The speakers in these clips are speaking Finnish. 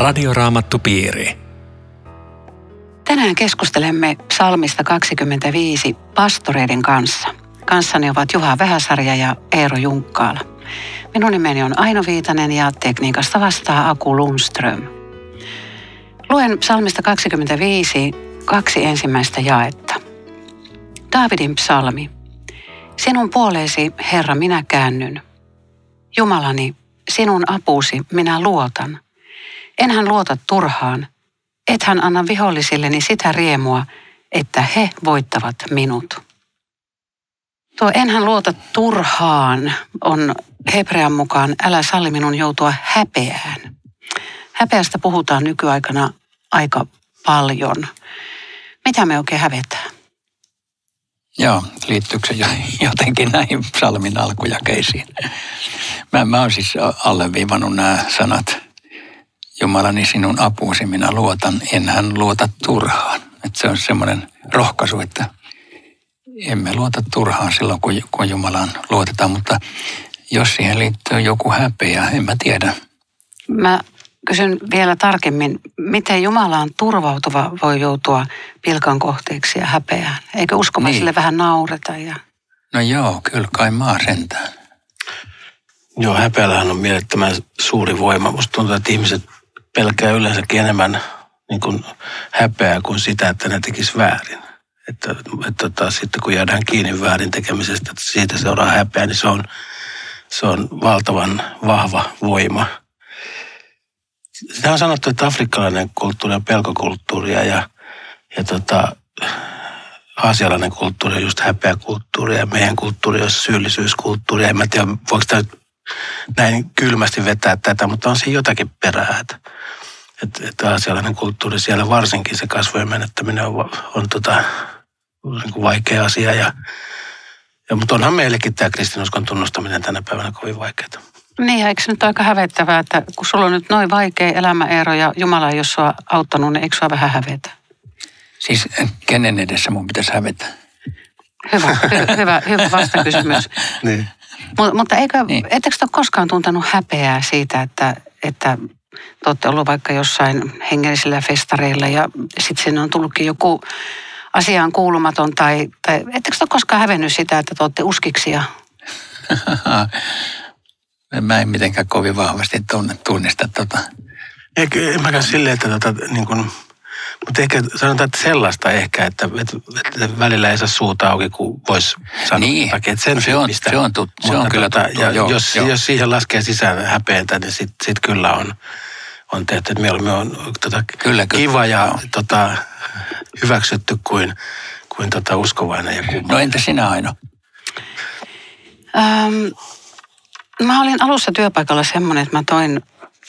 Radioraamattupiiri. Tänään keskustelemme psalmista 25 pastoreiden kanssa. Kanssani ovat Juha Vähäsarja ja Eero Junkkaala. Minun nimeni on Aino Viitanen ja tekniikasta vastaa Aku Lundström. Luen psalmista 25 kaksi ensimmäistä jaetta. Daavidin psalmi. Sinun puoleesi, Herra, minä käännyn. Jumalani, sinun apuusi minä luotan. Enhän luota turhaan. Ethän anna vihollisilleni sitä riemua, että he voittavat minut. Tuo enhän luota turhaan on Hebrean mukaan älä salli minun joutua häpeään. Häpeästä puhutaan nykyaikana aika paljon. Mitä me oikein hävetään? Joo, liittyykö se jotenkin näihin psalmin alkujakeisiin? Mä, mä oon siis alleviivannut nämä sanat. Jumalani sinun apuusi minä luotan, enhän luota turhaan. Että se on semmoinen rohkaisu, että emme luota turhaan silloin, kun, kun Jumalaan luotetaan, mutta jos siihen liittyy joku häpeä, en mä tiedä. Mä kysyn vielä tarkemmin, miten Jumalaan turvautuva voi joutua pilkan kohteeksi ja häpeään? Eikö uskomaisille niin. vähän naureta? Ja... No joo, kyllä kai maa sentään. Joo, häpeällähän on mielettömän suuri voima. Musta tuntuu, että ihmiset pelkää yleensäkin enemmän niin kuin häpeää kuin sitä, että ne tekis väärin. Että, että taas sitten kun jäädään kiinni väärin tekemisestä, että siitä seuraa häpeä, niin se on, se on valtavan vahva voima. Sitä on sanottu, että afrikkalainen kulttuuri on pelkokulttuuria ja, ja tota, aasialainen kulttuuri on just häpeäkulttuuria meidän kulttuuri on syyllisyyskulttuuria. En mä tiedä, voiko tämä näin kylmästi vetää tätä, mutta on siinä jotakin perää. Että, että, että aasialainen kulttuuri siellä varsinkin se kasvojen menettäminen on, on tota, niin kuin vaikea asia. Ja, ja, mutta onhan meillekin tämä kristinuskon tunnustaminen tänä päivänä kovin vaikeaa. Niin, eikö se nyt aika hävettävää, että kun sulla on nyt noin vaikea elämäero ja Jumala ei ole sua auttanut, niin eikö sua vähän hävetä? Siis kenen edessä mun pitäisi hävetä? Hyvä, hy, hyvä, hyvä vastakysymys. niin. Mut, mutta eikö, niin. ettekö te ole koskaan tuntenut häpeää siitä, että, että te olette ollut vaikka jossain hengellisillä festareilla ja sitten sinne on tullutkin joku asiaan kuulumaton tai, tai ettekö te ole koskaan hävennyt sitä, että te olette uskiksia? Mä en mitenkään kovin vahvasti tunne, tunnista tota. Eikö, en mäkään silleen, että tota, niin kun, mutta ehkä sanotaan, että sellaista ehkä, että, että, välillä ei saa suuta auki, kun voisi sanoa niin. jotakin. Että sen se on, se on, tut, se on kyllä tota, tuttu, ja joo, jos, joo. jos siihen laskee sisään häpeätä, niin sitten sit kyllä on, on tehty, että mieluummin on tota, Kyllä, kyllä. kiva ja Joo. tota, hyväksytty kuin, kuin tota, uskovainen ja kumma. No entä sinä Aino? Ähm, mä olin alussa työpaikalla semmoinen, että mä toin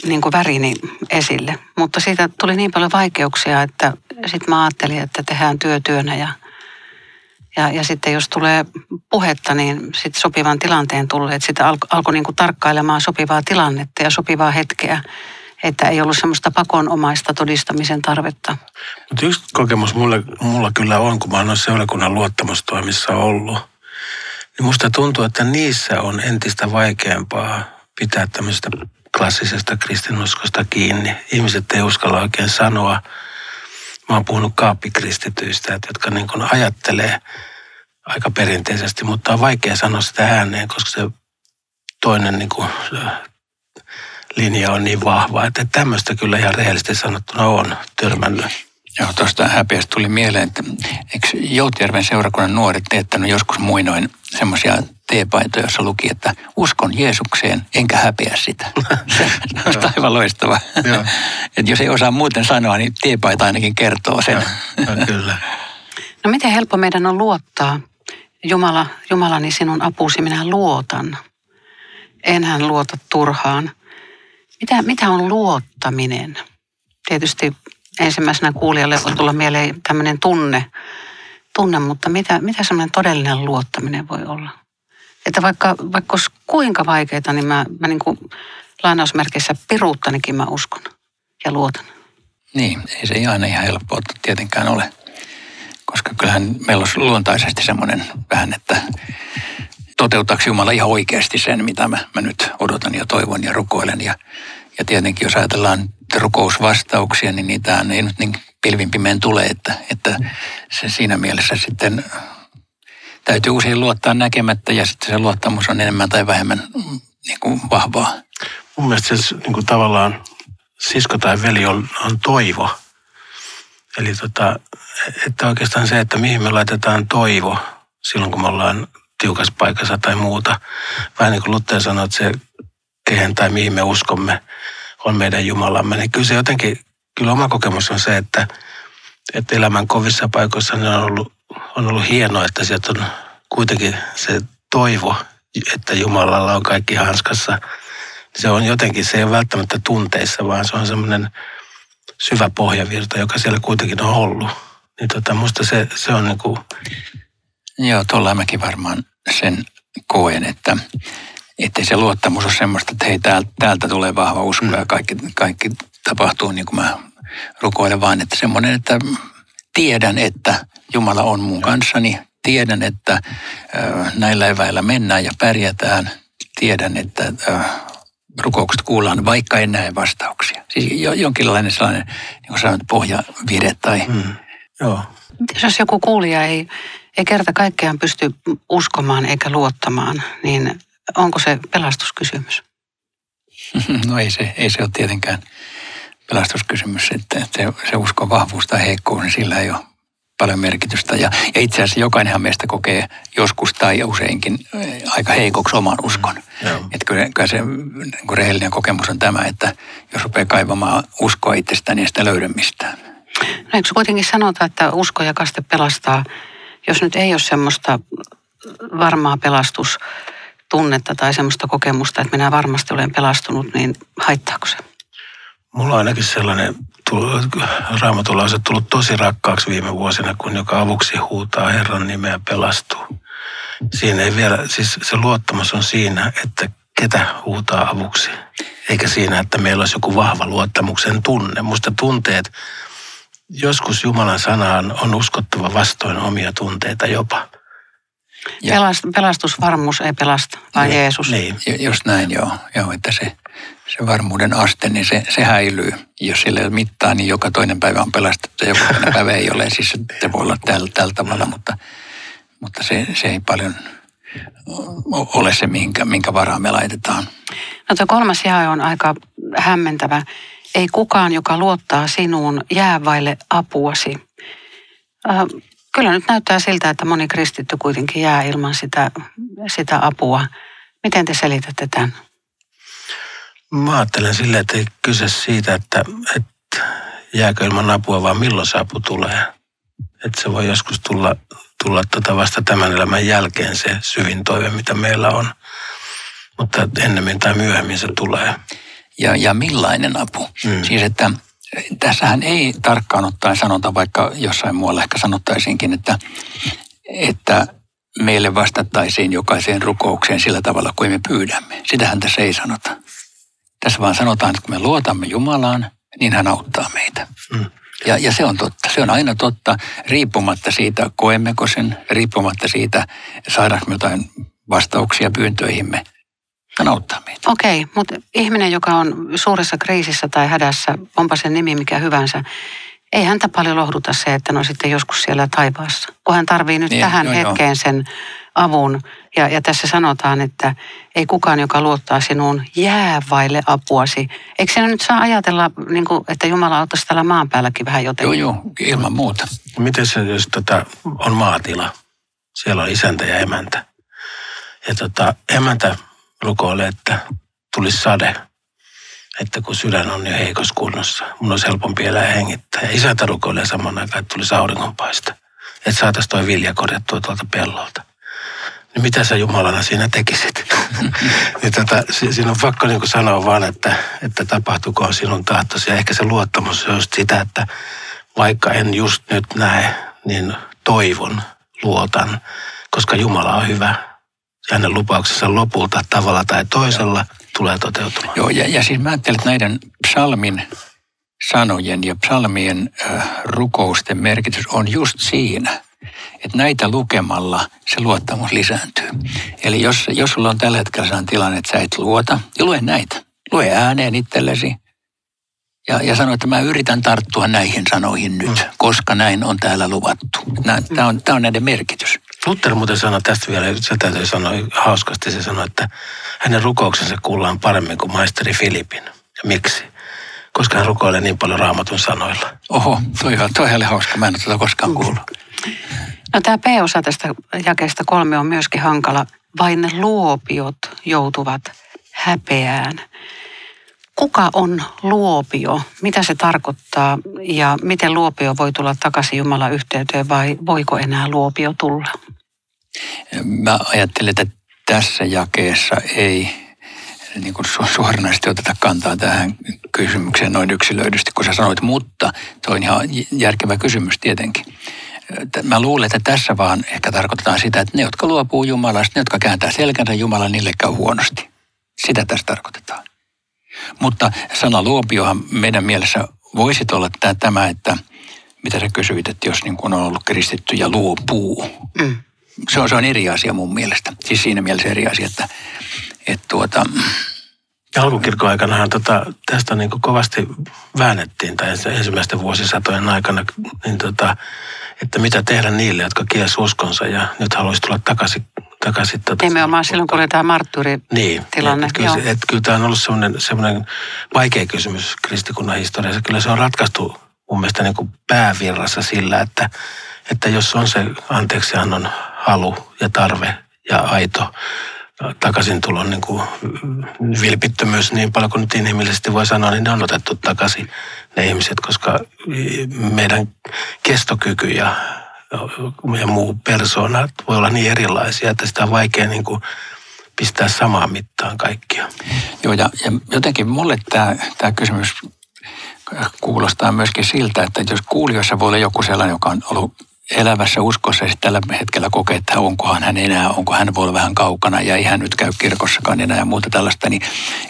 niin kuin värini esille, mutta siitä tuli niin paljon vaikeuksia, että sitten mä ajattelin, että tehdään työtyönä ja, ja, ja sitten jos tulee puhetta, niin sitten sopivan tilanteen tulee, että sitä alkoi alko niin kuin tarkkailemaan sopivaa tilannetta ja sopivaa hetkeä, että ei ollut semmoista pakonomaista todistamisen tarvetta. Mutta yksi kokemus mulle, mulla kyllä on, kun mä oon seurakunnan luottamustoimissa ollut, niin musta tuntuu, että niissä on entistä vaikeampaa pitää tämmöisestä klassisesta kristinuskosta kiinni. Ihmiset ei uskalla oikein sanoa. Mä oon puhunut kaappikristityistä, jotka niin kuin ajattelee aika perinteisesti, mutta on vaikea sanoa sitä ääneen, koska se toinen niin kuin, linja on niin vahva, että tämmöistä kyllä ihan rehellisesti sanottuna on törmännyt. Joo, tuosta häpeästä tuli mieleen, että eikö Joutjärven seurakunnan nuoret teettänyt joskus muinoin semmoisia teepaitoja, jossa luki, että uskon Jeesukseen, enkä häpeä sitä. Se on aivan loistava. Että jos ei osaa muuten sanoa, niin teepaita ainakin kertoo sen. Ja, kyllä. No miten helppo meidän on luottaa? Jumala, Jumalani sinun apuusi minä luotan. Enhän luota turhaan. Mitä, mitä on luottaminen? Tietysti ensimmäisenä kuulijalle voi tulla mieleen tämmöinen tunne, tunne mutta mitä, mitä semmoinen todellinen luottaminen voi olla? Että vaikka, vaikka olisi kuinka vaikeaa, niin mä, mä niin kuin lainausmerkeissä piruuttanikin mä uskon ja luotan. Niin, ei se aina ihan helppoa tietenkään ole. Koska kyllähän meillä on luontaisesti semmoinen vähän, että toteuttaako Jumala ihan oikeasti sen, mitä mä, mä nyt odotan ja toivon ja rukoilen. Ja, Ja tietenkin jos ajatellaan rukousvastauksia, niin niitä ei nyt niin pilvin pimeän tule, että, että se siinä mielessä sitten täytyy usein luottaa näkemättä ja sitten se luottamus on enemmän tai vähemmän niin kuin vahvaa. Mun mielestä se niin kuin tavallaan sisko tai veli on, on toivo. Eli tota, että oikeastaan se, että mihin me laitetaan toivo silloin, kun me ollaan tiukassa paikassa tai muuta. Vähän niin kuin Luther sanoi, että se kehen tai mihin me uskomme on meidän Jumalamme. Niin kyllä se jotenkin, kyllä oma kokemus on se, että, että elämän kovissa paikoissa ne on ollut, on ollut hienoa, että sieltä on kuitenkin se toivo, että Jumalalla on kaikki hanskassa. Se on jotenkin, se ei ole välttämättä tunteissa, vaan se on semmoinen syvä pohjavirta, joka siellä kuitenkin on ollut. Niin tota, musta se, se on niin kuin... Joo, tuolla mäkin varmaan sen koen, että ettei se luottamus ole semmoista, että hei täältä, täältä tulee vahva usko ja kaikki, kaikki tapahtuu niin kuin mä rukoilen, vaan että semmoinen, että tiedän, että Jumala on mun kanssani, tiedän, että näillä eväillä mennään ja pärjätään, tiedän, että rukoukset kuullaan, vaikka en näe vastauksia. Siis jonkinlainen sellainen, niin kuin sanoit, pohjavire tai... Mm. Joo. Jos joku kuulija ei, ei kerta kaikkiaan pysty uskomaan eikä luottamaan, niin onko se pelastuskysymys? No ei se, ei se ole tietenkään pelastuskysymys, että se, se uskon vahvuus tai heikkous, niin sillä ei ole paljon merkitystä. Ja, ja itse asiassa jokainenhan meistä kokee joskus tai useinkin eh, aika heikoksi oman uskon. Mm, että kyllä, kyllä se niin kuin rehellinen kokemus on tämä, että jos rupeaa kaivamaan uskoa itsestään, niin sitä löydä mistään. No eikö kuitenkin sanota, että usko ja kaste pelastaa, jos nyt ei ole semmoista varmaa pelastustunnetta tai semmoista kokemusta, että minä varmasti olen pelastunut, niin haittaako se? Mulla on ainakin sellainen se tullut tosi rakkaaksi viime vuosina, kun joka avuksi huutaa Herran nimeä pelastuu. Siinä ei vielä, siis se luottamus on siinä, että ketä huutaa avuksi. Eikä siinä, että meillä olisi joku vahva luottamuksen tunne. Musta tunteet, joskus Jumalan sanaan on uskottava vastoin omia tunteita jopa. Ja. Pelast, pelastusvarmuus ei pelasta, vai niin, Jeesus? Niin, just näin joo. joo että se, se varmuuden aste, niin se, se häilyy. Jos sillä ei ole mittaa, niin joka toinen päivä on pelastettu ja joka toinen päivä ei ole. Siis se voi olla tällä, tällä tavalla, mutta, mutta se, se ei paljon ole se, minkä, minkä varaan me laitetaan. No tuo kolmas jae on aika hämmentävä. Ei kukaan, joka luottaa sinuun, jää vaille apuasi. Äh, kyllä nyt näyttää siltä, että moni kristitty kuitenkin jää ilman sitä, sitä apua. Miten te selitätte tämän? Mä ajattelen silleen, että ei kyse siitä, että, että jääkö ilman apua, vaan milloin se apu tulee. Että se voi joskus tulla, tulla tota vasta tämän elämän jälkeen se syvin toive, mitä meillä on. Mutta ennemmin tai myöhemmin se tulee. Ja, ja millainen apu? Mm. Siis että tässähän ei tarkkaan ottaen sanota, vaikka jossain muualla ehkä sanottaisiinkin, että, että meille vastattaisiin jokaiseen rukoukseen sillä tavalla kuin me pyydämme. Sitähän tässä ei sanota. Tässä vaan sanotaan, että kun me luotamme Jumalaan, niin hän auttaa meitä. Mm. Ja, ja se on totta. Se on aina totta, riippumatta siitä, koemmeko sen, riippumatta siitä, saadaanko me jotain vastauksia pyyntöihimme. Hän auttaa meitä. Okei, okay, mutta ihminen, joka on suuressa kriisissä tai hädässä, onpa sen nimi mikä hyvänsä, ei häntä paljon lohduta se, että no sitten joskus siellä taivaassa. Kun hän tarvii nyt niin, tähän joo, hetkeen joo. sen avun. Ja, ja tässä sanotaan, että ei kukaan, joka luottaa sinuun, jää vaille apuasi. Eikö sinä nyt saa ajatella, niin kuin, että Jumala auttaisi täällä maan päälläkin vähän jotenkin? Joo, joo, ilman muuta. Miten se, jos tota, on maatila, siellä on isäntä ja emäntä. Ja tota, emäntä rukoilee, että tulisi sade. Että kun sydän on jo heikossa kunnossa, mun olisi helpompi elää hengittää. Ja isäntä rukoilee saman aikaan, että tulisi auringonpaista. Että saataisiin tuo vilja korjattua tuolta pellolta niin mitä sä Jumalana siinä tekisit? niin tota, siinä on pakko niin sanoa vaan, että, että tapahtukoon sinun tahtosi. Ja ehkä se luottamus on just sitä, että vaikka en just nyt näe, niin toivon, luotan, koska Jumala on hyvä. Hänen lupauksensa lopulta tavalla tai toisella tulee toteutumaan. Joo, ja, ja siis mä ajattelen, että näiden psalmin sanojen ja psalmien äh, rukousten merkitys on just siinä – että näitä lukemalla se luottamus lisääntyy. Eli jos, jos sulla on tällä hetkellä sellainen tilanne, että sä et luota, ja lue näitä. Lue ääneen itsellesi ja, ja sano, että mä yritän tarttua näihin sanoihin nyt, mm. koska näin on täällä luvattu. Tämä on, on näiden merkitys. Luther muuten sanoi tästä vielä, se täytyy sanoa hauskasti, se sanoi, että hänen rukouksensa kuullaan paremmin kuin maisteri Filipin. Ja miksi? Koska hän rukoilee niin paljon raamatun sanoilla. Oho, toi, toi oli hauska, mä en ole tätä koskaan kuullut. No tämä P-osa tästä jakeesta kolme on myöskin hankala. Vain ne luopiot joutuvat häpeään. Kuka on luopio? Mitä se tarkoittaa ja miten luopio voi tulla takaisin Jumalan yhteyteen vai voiko enää luopio tulla? Mä ajattelen, että tässä jakeessa ei niin kuin suoranaisesti oteta kantaa tähän kysymykseen noin yksilöidysti, kun sä sanoit, mutta toi on ihan järkevä kysymys tietenkin. Mä luulen, että tässä vaan ehkä tarkoitetaan sitä, että ne, jotka luopuu Jumalasta, ne, jotka kääntää selkänsä Jumala, niille käy huonosti. Sitä tässä tarkoitetaan. Mutta sana luopiohan meidän mielessä voisi olla tämä, että mitä sä kysyit, että jos niin kuin on ollut kristitty ja luopuu. Mm. Se, on, se on eri asia mun mielestä. Siis siinä mielessä eri asia, että, että tuota, Alkukirkon aikanahan tota, tästä niin kuin kovasti väännettiin, tai ensimmäisten vuosisatojen aikana, niin tota, että mitä tehdä niille, jotka kies uskonsa ja nyt haluaisi tulla takaisin. takaisin tota, Nimenomaan silloin, kun oli tämä marttyyritilanne. Niin, kyllä, et, kyllä tämä on ollut semmoinen, semmoinen vaikea kysymys kristikunnan historiassa. Kyllä se on ratkaistu mun mielestä niin kuin päävirrassa sillä, että, että jos on se anteeksiannon halu ja tarve ja aito takaisin tulon niin kuin vilpittömyys niin paljon kuin nyt inhimillisesti voi sanoa, niin ne on otettu takaisin ne ihmiset, koska meidän kestokyky ja, ja muu persoona voi olla niin erilaisia, että sitä on vaikea niin kuin pistää samaan mittaan kaikkia. Joo, ja, ja jotenkin mulle tämä, tämä kysymys kuulostaa myöskin siltä, että jos kuulijoissa voi olla joku sellainen, joka on ollut elävässä uskossa ja tällä hetkellä kokee, että onkohan hän enää, onko hän voi olla vähän kaukana ja ei hän nyt käy kirkossakaan enää ja muuta tällaista, niin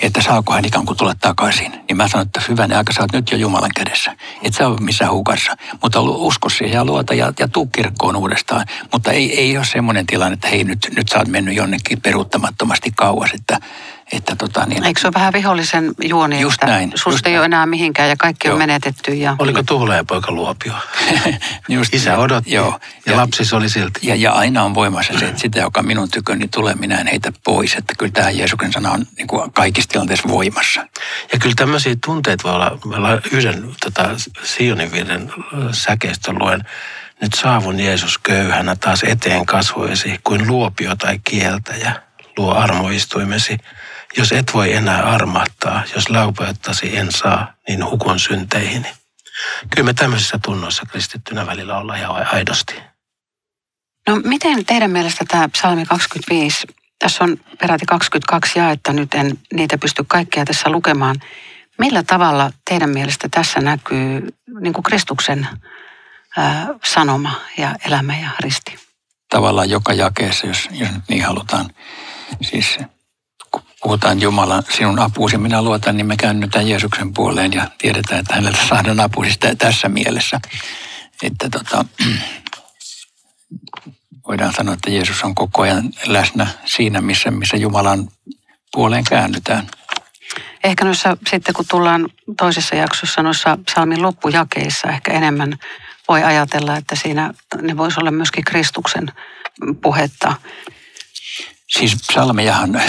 että saako hän ikään kuin tulla takaisin. Niin mä sanon, että hyvänä aika sä oot nyt jo Jumalan kädessä. Et sä ole missään hukassa, mutta usko siihen ja luota ja, ja tuu kirkkoon uudestaan. Mutta ei, ei ole semmoinen tilanne, että hei nyt, nyt sä oot mennyt jonnekin peruuttamattomasti kauas, että että tota, niin, Eikö se ole vähän vihollisen juoni, just että näin, susta ei ole enää mihinkään ja kaikki Joo. on menetetty. Ja... Oliko Tuhle poika luopio? just Isä odotti Joo. ja, ja lapsis oli silti. Ja, ja aina on voimassa se, että sitä, joka minun tyköni tulee, minä en heitä pois. Että kyllä tämä Jeesuksen sana on niin kuin kaikissa tilanteissa voimassa. Ja kyllä tämmöisiä tunteita voi olla, olla yhden tota, Sionin virren säkeistön luen, nyt saavun Jeesus köyhänä taas eteen kasvoisi kuin luopio tai kieltäjä luo armoistuimesi – jos et voi enää armahtaa, jos laupeuttasi en saa, niin hukun synteihini. Kyllä me tämmöisissä tunnoissa kristittynä välillä ollaan ja aidosti. No miten teidän mielestä tämä psalmi 25, tässä on peräti 22 jaetta, nyt en niitä pysty kaikkia tässä lukemaan. Millä tavalla teidän mielestä tässä näkyy niin kuin Kristuksen ää, sanoma ja elämä ja risti? Tavallaan joka jakeessa, jos, jos nyt niin halutaan. Siis puhutaan Jumala, sinun apuusi minä luotan, niin me käännytään Jeesuksen puoleen ja tiedetään, että häneltä saadaan apu siis tässä mielessä. Että tota, voidaan sanoa, että Jeesus on koko ajan läsnä siinä, missä, missä Jumalan puoleen käännytään. Ehkä noissa sitten, kun tullaan toisessa jaksossa noissa psalmin loppujakeissa, ehkä enemmän voi ajatella, että siinä ne voisi olla myöskin Kristuksen puhetta. Siis psalmejahan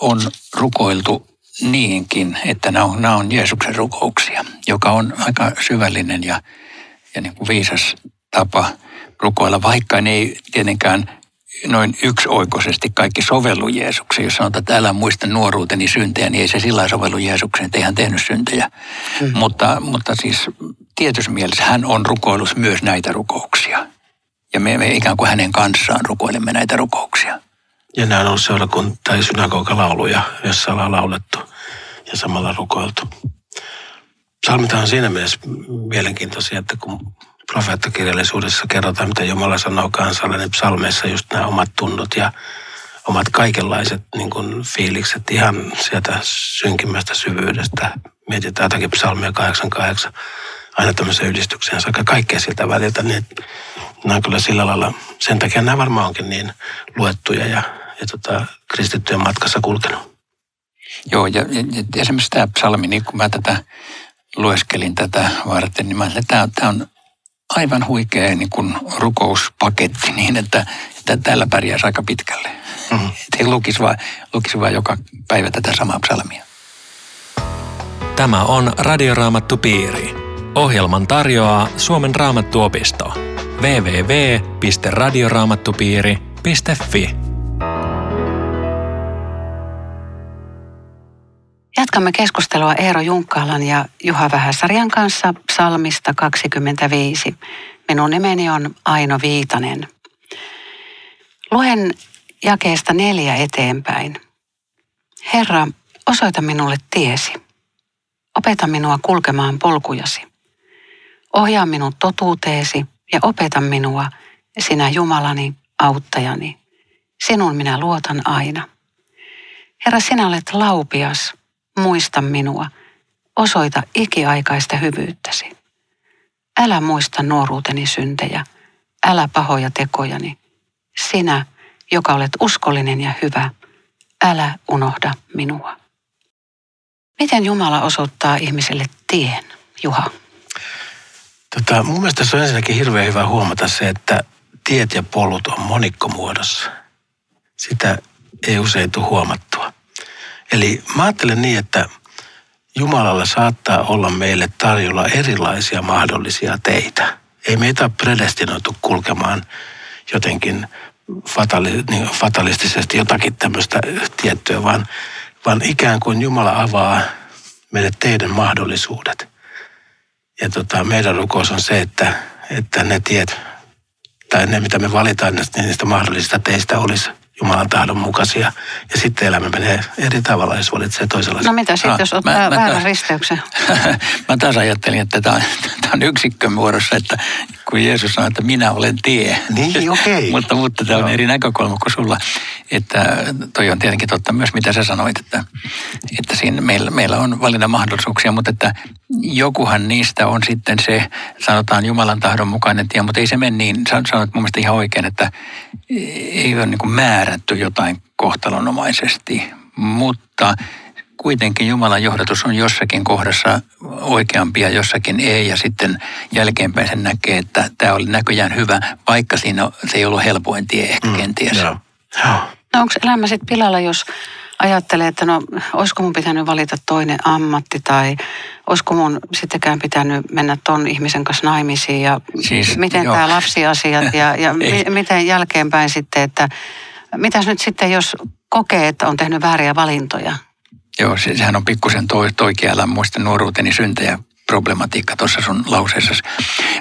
on rukoiltu niinkin, että nämä on, nämä on Jeesuksen rukouksia, joka on aika syvällinen ja, ja niin kuin viisas tapa rukoilla, vaikka ne ei tietenkään noin yksioikoisesti kaikki sovellu Jeesukseen. Jos sanotaan, että älä muista nuoruuteni syntejä, niin ei se sillä sovellu Jeesukseen, että hän tehnyt syntejä. Mm. Mutta, mutta siis tietyssä mielessä hän on rukoillut myös näitä rukouksia. Ja me, me ikään kuin hänen kanssaan rukoilemme näitä rukouksia. Ja nämä on ollut seurakunta- tai synagogalauluja, joissa ollaan laulettu ja samalla rukoiltu. Psalmit on siinä mielessä mielenkiintoisia, että kun profeettakirjallisuudessa kerrotaan, mitä Jumala sanoo kansalle, niin psalmeissa just nämä omat tunnot ja omat kaikenlaiset niin kuin fiilikset ihan sieltä synkimmästä syvyydestä. Mietitään jotakin psalmia 88, aina tämmöisen yhdistykseen saakka, kaikkea siltä väliltä, niin nämä on kyllä sillä lailla, sen takia nämä varmaan onkin niin luettuja ja ja tota, kristittyjen matkassa kulkenut. Joo, ja, ja, ja esimerkiksi tämä psalmi, niin kun mä tätä lueskelin tätä varten, niin mä että tämä, tämä on aivan huikea niin kuin rukouspaketti niin, että, että täällä pärjäisi aika pitkälle. Mm-hmm. Että lukisi vaan, lukisi vaan joka päivä tätä samaa psalmia. Tämä on Radioraamattu Piiri. Ohjelman tarjoaa Suomen Raamattuopisto. www.radioraamattupiiri.fi Jatkamme keskustelua Eero Junkkaalan ja Juha Vähäsarjan kanssa psalmista 25. Minun nimeni on Aino Viitanen. Luen jakeesta neljä eteenpäin. Herra, osoita minulle tiesi. Opeta minua kulkemaan polkujasi. Ohjaa minut totuuteesi ja opeta minua, sinä Jumalani, auttajani. Sinun minä luotan aina. Herra, sinä olet laupias, muista minua, osoita ikiaikaista hyvyyttäsi. Älä muista nuoruuteni syntejä, älä pahoja tekojani. Sinä, joka olet uskollinen ja hyvä, älä unohda minua. Miten Jumala osoittaa ihmiselle tien, Juha? Tota, mun mielestä se on ensinnäkin hirveän hyvä huomata se, että tiet ja polut on monikkomuodossa. Sitä ei usein tule huomattua. Eli mä ajattelen niin, että Jumalalla saattaa olla meille tarjolla erilaisia mahdollisia teitä. Ei meitä ole predestinoitu kulkemaan jotenkin fatali, niin fatalistisesti jotakin tämmöistä tiettyä, vaan, vaan ikään kuin Jumala avaa meille teidän mahdollisuudet. Ja tota, meidän rukous on se, että, että ne tiet, tai ne mitä me valitaan niistä, niistä mahdollisista teistä olisi Jumalan tahdon mukaisia. Ja sitten elämä menee eri tavalla, jos valitsee toisenlaisen. No mitä sitten, ah, jos ottaa mä, väärän mä risteyksen? mä taas ajattelin, että tämä on, tämä on yksikkömuodossa, että kun Jeesus sanoi, että minä olen tie. Niin, okei. Okay. mutta, mutta tämä on no. eri näkökulma kuin sulla. Että toi on tietenkin totta myös, mitä sä sanoit, että, että siinä meillä, meillä on valinnan mahdollisuuksia, mutta että jokuhan niistä on sitten se, sanotaan Jumalan tahdon mukainen tie, mutta ei se mene niin, sanoit mun mielestä ihan oikein, että ei ole niin määrätty jotain kohtalonomaisesti, mutta kuitenkin Jumalan johdatus on jossakin kohdassa oikeampi ja jossakin ei. Ja sitten jälkeenpäin sen näkee, että tämä oli näköjään hyvä, vaikka siinä se ei ollut helpoin tie ehkä mm, kenties. Joo. No onko elämä sitten pilalla, jos ajattelee, että no olisiko mun pitänyt valita toinen ammatti tai olisiko mun sittenkään pitänyt mennä ton ihmisen kanssa naimisiin ja siis, miten tämä lapsiasiat ja, ja mi, miten jälkeenpäin sitten, että mitäs nyt sitten, jos kokee, että on tehnyt vääriä valintoja? Joo, se, sehän on pikkusen toi, toikin älä muista nuoruuteni syntejä problematiikka tuossa sun lauseessa.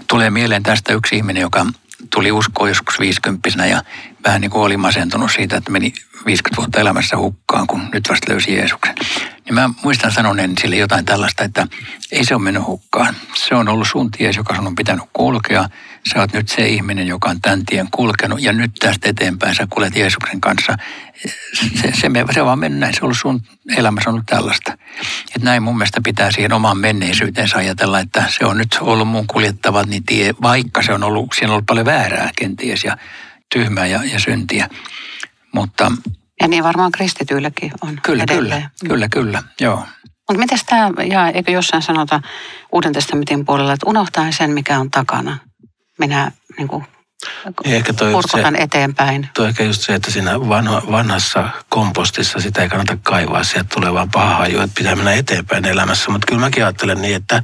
Tulee mieleen tästä yksi ihminen, joka tuli uskoon joskus viisikymppisenä ja vähän niin kuin oli masentunut siitä, että meni 50 vuotta elämässä hukkaan, kun nyt vasta löysi Jeesuksen. Niin mä muistan sanoneen sille jotain tällaista, että ei se ole mennyt hukkaan. Se on ollut sun ties, joka sun on pitänyt kulkea. Sä oot nyt se ihminen, joka on tämän tien kulkenut ja nyt tästä eteenpäin sä kulet Jeesuksen kanssa. Se, se, se vaan mennyt näin, se on ollut sun elämässä ollut tällaista. Että näin mun mielestä pitää siihen omaan menneisyyteensä ajatella, että se on nyt ollut mun kuljettavat niin tie, vaikka se on ollut, siinä on ollut paljon väärää kenties ja tyhmää ja, ja syntiä. Mutta, ja niin varmaan kristityilläkin on Kyllä, edelleen. kyllä, kyllä, kyllä, joo. Mutta miten tämä, ja eikö jossain sanota Uuden testamentin puolella, että unohtaa sen, mikä on takana. Minä niin kuin, ehkä toi se, eteenpäin. Tuo ehkä just se, että siinä vanha, vanhassa kompostissa sitä ei kannata kaivaa. Sieltä tulee vaan paha haju, että pitää mennä eteenpäin elämässä. Mutta kyllä mäkin ajattelen niin, että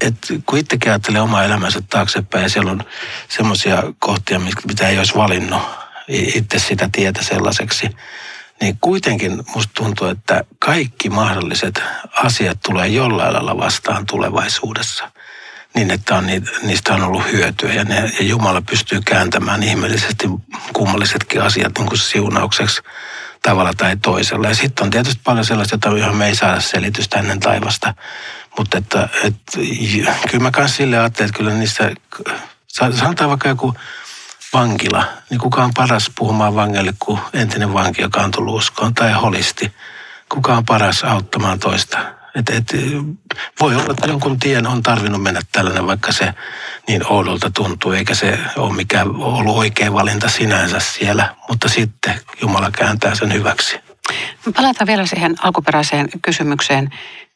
et kun itsekin ajattelee omaa elämänsä taaksepäin ja siellä on semmoisia kohtia, mitä ei olisi valinnut itse sitä tietä sellaiseksi, niin kuitenkin musta tuntuu, että kaikki mahdolliset asiat tulee jollain lailla vastaan tulevaisuudessa. Niin, että on, niistä on ollut hyötyä ja, ne, ja Jumala pystyy kääntämään ihmeellisesti kummallisetkin asiat niin kuin siunaukseksi tavalla tai toisella. Ja sitten on tietysti paljon sellaista, johon me ei saada selitystä ennen taivasta. Mutta että, että kyllä mä kanssa sille ajattelen, että kyllä niissä, sanotaan vaikka joku vankila, niin kuka on paras puhumaan vangille kuin entinen vanki, joka on tullut uskoon, tai holisti. Kuka on paras auttamaan toista. Et, et, voi olla, että jonkun tien on tarvinnut mennä tällainen, vaikka se niin oudolta tuntuu, eikä se ole mikään ollut oikea valinta sinänsä siellä, mutta sitten Jumala kääntää sen hyväksi. Palataan vielä siihen alkuperäiseen kysymykseen.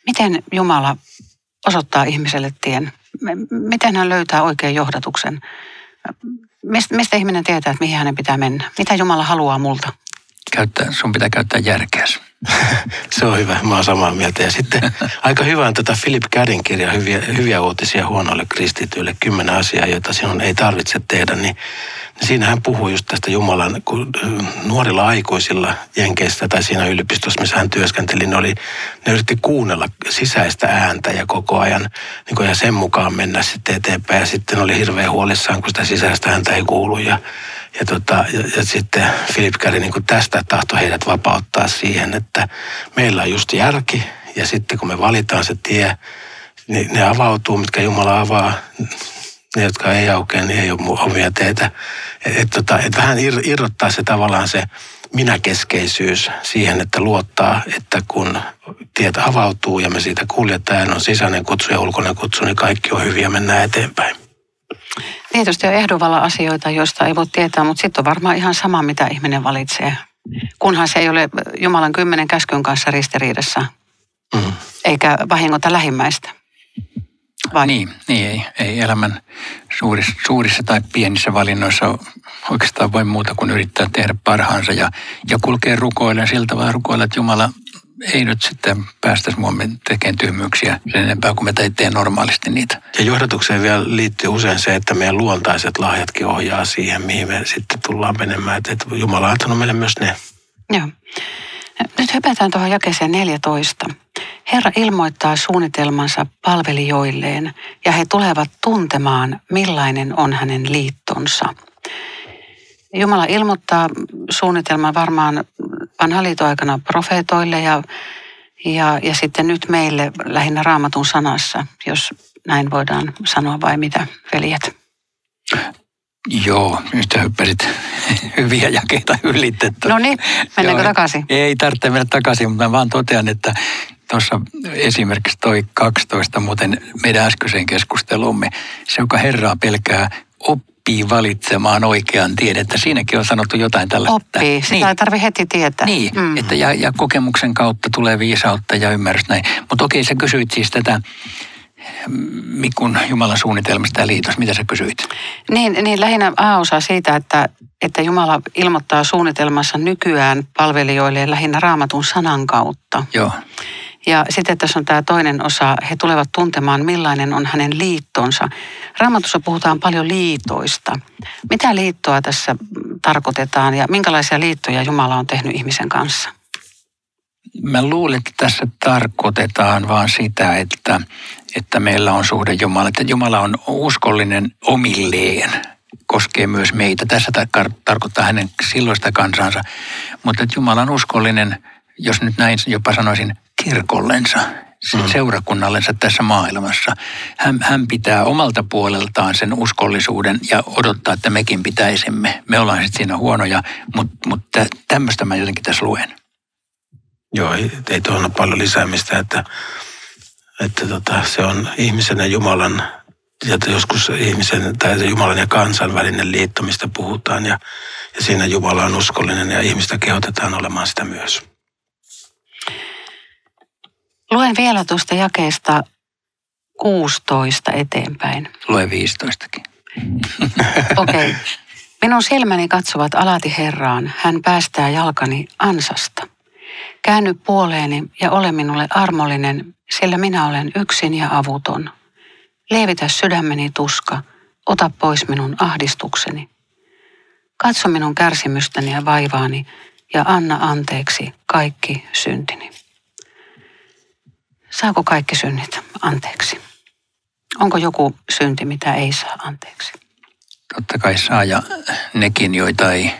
Miten Jumala osoittaa ihmiselle tien? Miten hän löytää oikean johdatuksen? Mistä ihminen tietää, että mihin hänen pitää mennä? Mitä Jumala haluaa multa? Käyttää, sun pitää käyttää järkeä. Se on hyvä, mä oon samaa mieltä. Ja sitten aika hyvä on tätä Philip Kärin kirja, hyviä, hyviä uutisia huonoille kristityille, kymmenen asiaa, joita sinun ei tarvitse tehdä, niin Siinä hän puhuu just tästä Jumalan, kun nuorilla aikuisilla Jenkeistä tai siinä yliopistossa, missä hän työskenteli, ne, oli, ne yritti kuunnella sisäistä ääntä ja koko ajan niin kuin, ja sen mukaan mennä sitten eteenpäin. Ja sitten oli hirveän huolissaan, kun sitä sisäistä ääntä ei kuulu. Ja, ja, tota, ja, ja sitten Philip Käri niin tästä tahto heidät vapauttaa siihen, että meillä on just järki ja sitten kun me valitaan se tie, niin ne avautuu, mitkä Jumala avaa ne, jotka ei aukea, niin ei ole omia teitä. Että et, tota, et vähän irrottaa se tavallaan se minäkeskeisyys siihen, että luottaa, että kun tietä avautuu ja me siitä kuljetaan, on sisäinen kutsu ja ulkoinen kutsu, niin kaikki on hyviä, mennään eteenpäin. Tietysti on ehdovalla asioita, joista ei voi tietää, mutta sitten on varmaan ihan sama, mitä ihminen valitsee. Kunhan se ei ole Jumalan kymmenen käskyn kanssa ristiriidassa, mm. eikä vahingota lähimmäistä. Vai? Niin, niin ei, ei elämän suurissa, suurissa tai pienissä valinnoissa oikeastaan voi muuta kuin yrittää tehdä parhaansa ja, ja kulkea rukoilleen siltä vaan rukoilla, että Jumala ei nyt sitten päästäisi mua tekemään tyhmyyksiä sen enempää kuin me tee normaalisti niitä. Ja johdatukseen vielä liittyy usein se, että meidän luontaiset lahjatkin ohjaa siihen, mihin me sitten tullaan menemään. Että Jumala on antanut meille myös ne. Joo. Nyt hypätään tuohon jakeeseen 14. Herra ilmoittaa suunnitelmansa palvelijoilleen ja he tulevat tuntemaan, millainen on hänen liittonsa. Jumala ilmoittaa suunnitelman varmaan vanhan aikana profeetoille ja, ja, ja sitten nyt meille lähinnä raamatun sanassa, jos näin voidaan sanoa vai mitä, veljet? Joo, nyt hyppäsit hyviä jakeita ylitetty. No niin, mennäänkö takaisin? Ei tarvitse mennä takaisin, mutta mä vaan totean, että tuossa esimerkiksi toi 12 muuten meidän äskeiseen keskustelumme, se joka Herraa pelkää oppii valitsemaan oikean tien, että siinäkin on sanottu jotain tällaista. Oppii, sitä niin. ei tarvitse heti tietää. Niin, mm. että ja, ja kokemuksen kautta tulee viisautta ja ymmärrys näin. Mutta okei, sä kysyit siis tätä Mikun Jumalan suunnitelmasta ja liitos, mitä sä kysyit? Niin, niin lähinnä A-osa siitä, että, että Jumala ilmoittaa suunnitelmassa nykyään palvelijoille lähinnä raamatun sanan kautta. Joo. Ja sitten tässä on tämä toinen osa, he tulevat tuntemaan millainen on hänen liittonsa. Raamatussa puhutaan paljon liitoista. Mitä liittoa tässä tarkoitetaan ja minkälaisia liittoja Jumala on tehnyt ihmisen kanssa? Mä luulen, että tässä tarkoitetaan vaan sitä, että, että meillä on suhde Jumala, että Jumala on uskollinen omilleen koskee myös meitä. Tässä tar- tarkoittaa hänen silloista kansansa, mutta että Jumala on uskollinen, jos nyt näin jopa sanoisin, kirkollensa, mm. seurakunnallensa tässä maailmassa. Hän, hän pitää omalta puoleltaan sen uskollisuuden ja odottaa, että mekin pitäisimme. Me ollaan sitten siinä huonoja, mutta, mutta tämmöistä mä jotenkin tässä luen. Joo, ei, ei tuohon ole paljon lisäämistä, että, että tota, se on ihmisen ja Jumalan, ja joskus ihmisen tai Jumalan ja kansan välinen liitto, mistä puhutaan, ja, ja siinä Jumala on uskollinen ja ihmistä kehotetaan olemaan sitä myös. Luen vielä tuosta jakeesta 16 eteenpäin. Lue 15kin. Okei. Okay. Minun silmäni katsovat alati Herraan. Hän päästää jalkani ansasta. Käänny puoleeni ja ole minulle armollinen, sillä minä olen yksin ja avuton. Leevitä sydämeni tuska, ota pois minun ahdistukseni. Katso minun kärsimystäni ja vaivaani ja anna anteeksi kaikki syntini. Saako kaikki synnit anteeksi? Onko joku synti, mitä ei saa anteeksi? Totta kai saa ja nekin, joita ei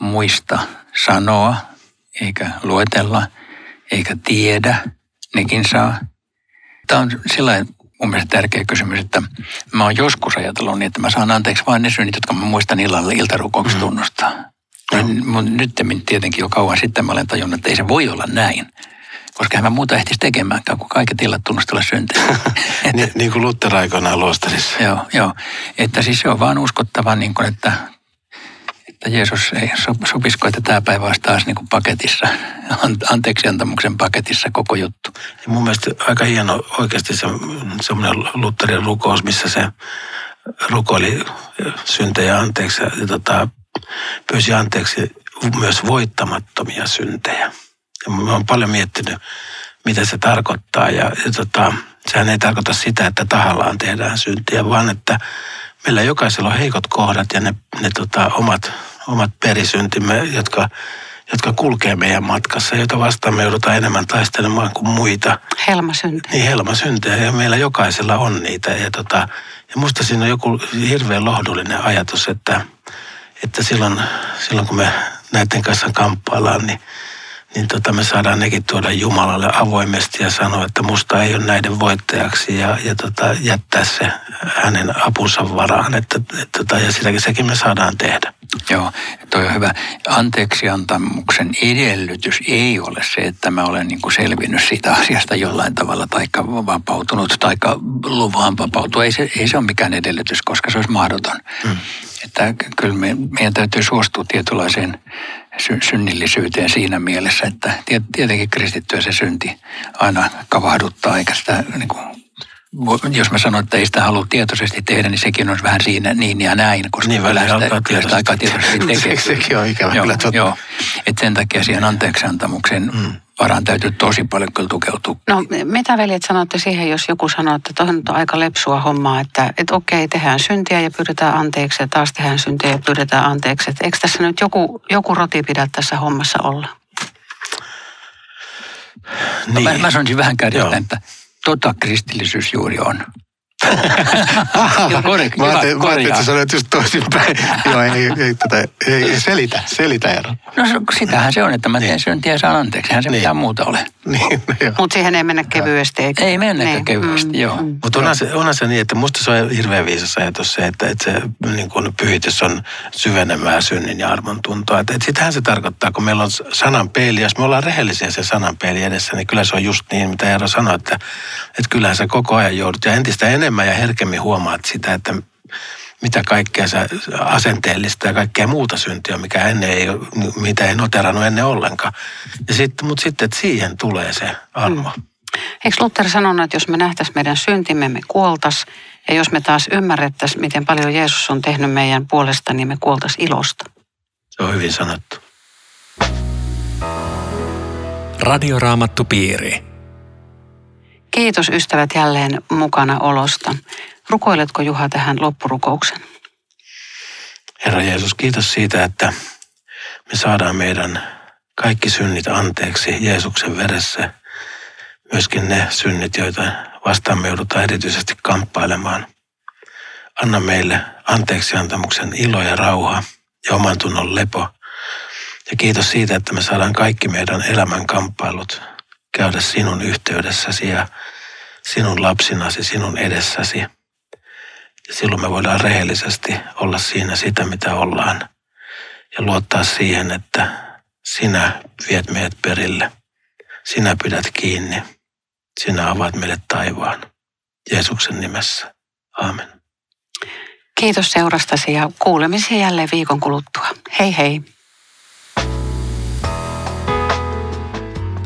muista sanoa eikä luetella, eikä tiedä, nekin saa. Tämä on sellainen mun mielestä tärkeä kysymys, että mä oon joskus ajatellut niin, että mä saan anteeksi vain ne synnit, jotka mä muistan illalla iltarukouksessa mm. tunnustaa. Mm. Nyt tietenkin jo kauan sitten mä olen tajunnut, että ei se voi olla näin. Koska hän mä muuta ehtisi tekemäänkään, kun kaiket illat tunnustella syntejä. niin, niin kuin Luther aikoinaan luostarissa. joo, joo. Että siis se on vaan uskottava, niin kuin, että että Jeesus ei sopisiko, että tämä päivä olisi taas niin kuin paketissa, anteeksi antamuksen paketissa koko juttu. Ja mun mielestä aika hieno oikeasti se, semmoinen Lutherin rukous, missä se rukoili syntejä anteeksi ja, ja tota, pyysi anteeksi myös voittamattomia syntejä. Mä oon paljon miettinyt, mitä se tarkoittaa ja, ja tota, sehän ei tarkoita sitä, että tahallaan tehdään syntiä, vaan että meillä jokaisella on heikot kohdat ja ne, ne tota, omat, omat perisyntimme, jotka, jotka kulkee meidän matkassa, joita vastaan me joudutaan enemmän taistelemaan kuin muita. Helmasynti. Niin, helmasyntejä ja meillä jokaisella on niitä. Ja, tota, ja musta siinä on joku hirveän lohdullinen ajatus, että, että silloin, silloin kun me näiden kanssa kamppaillaan, niin niin tota me saadaan nekin tuoda Jumalalle avoimesti ja sanoa, että musta ei ole näiden voittajaksi ja, ja tota, jättää se hänen apunsa varaan. Että, et, tota, ja sitäkin sekin me saadaan tehdä. Joo, toi on hyvä. Anteeksiantamuksen edellytys ei ole se, että mä olen niin kuin selvinnyt siitä asiasta jollain tavalla, tai vapautunut, tai luvan vapautua. Ei se, ei se ole mikään edellytys, koska se olisi mahdoton. Mm. Että kyllä me, meidän täytyy suostua tietynlaiseen sy- synnillisyyteen siinä mielessä, että tietenkin kristittyä se synti aina kavahduttaa, eikä sitä niin kuin, jos mä sanon, että ei sitä halua tietoisesti tehdä, niin sekin on vähän siinä niin ja näin, koska niin, kyllä sitä, kyllä sitä aika tietoisesti tekee. sekin on ikävä joo, kyllä totta. Joo, että sen takia siihen anteeksiantamuksen mm varaan täytyy tosi paljon kyllä tukeutua. No mitä veljet sanotte siihen, jos joku sanoo, että tuohon on aika lepsua hommaa, että, että okei, tehdään syntiä ja pyydetään anteeksi ja taas tehdään syntiä ja pyydetään anteeksi. Että eikö tässä nyt joku, joku roti pidä tässä hommassa olla? Niin. No, mä, mä sanoisin vähän kärjestään, että tota kristillisyys juuri on. Kor- mä ajattelin, mä ajattelin, että sä sanoit just toisinpäin. Joo, ei, ei, tätä, ei, selitä, selitä ero. No sitähän se on, että mä teen niin. syntiä ja saan anteeksi. Eihän se niin. mitään muuta ole. Niin, no Mutta siihen ei mennä kevyesti. Eikä? Ei mennä niin. kevyesti, mm, joo. Mm. Mutta onhan se, onhan se niin, että musta se on hirveän viisas ajatus se, että, että se niin kun pyhitys on syvenemää synnin ja armon tuntoa. Että, että sitähän se tarkoittaa, kun meillä on sanan peili. Jos me ollaan rehellisiä se sanan peili edessä, niin kyllä se on just niin, mitä Eero sanoi, että, että kyllähän sä koko ajan joudut ja entistä enemmän ja herkemmin huomaat sitä, että mitä kaikkea sä asenteellista ja kaikkea muuta syntiä, mikä ennen ei, mitä ei noterannut ennen ollenkaan. Ja sit, mutta sitten, että siihen tulee se armo. Mm. Eikö Luther sanonut, että jos me nähtäisiin meidän syntimme, me kuoltas, ja jos me taas ymmärrettäisiin, miten paljon Jeesus on tehnyt meidän puolesta, niin me kuoltas ilosta. Se on hyvin sanottu. Radioraamattu piiri. Kiitos ystävät jälleen mukana olosta. Rukoiletko Juha tähän loppurukouksen? Herra Jeesus, kiitos siitä, että me saadaan meidän kaikki synnit anteeksi Jeesuksen veressä. Myöskin ne synnit, joita vastaan me joudutaan erityisesti kamppailemaan. Anna meille anteeksi antamuksen ilo ja rauha ja oman tunnon lepo. Ja kiitos siitä, että me saadaan kaikki meidän elämän kamppailut käydä sinun yhteydessäsi ja sinun lapsinasi, sinun edessäsi. Ja silloin me voidaan rehellisesti olla siinä sitä, mitä ollaan. Ja luottaa siihen, että sinä viet meidät perille. Sinä pidät kiinni. Sinä avaat meille taivaan. Jeesuksen nimessä. Aamen. Kiitos seurastasi ja kuulemisia jälleen viikon kuluttua. Hei hei.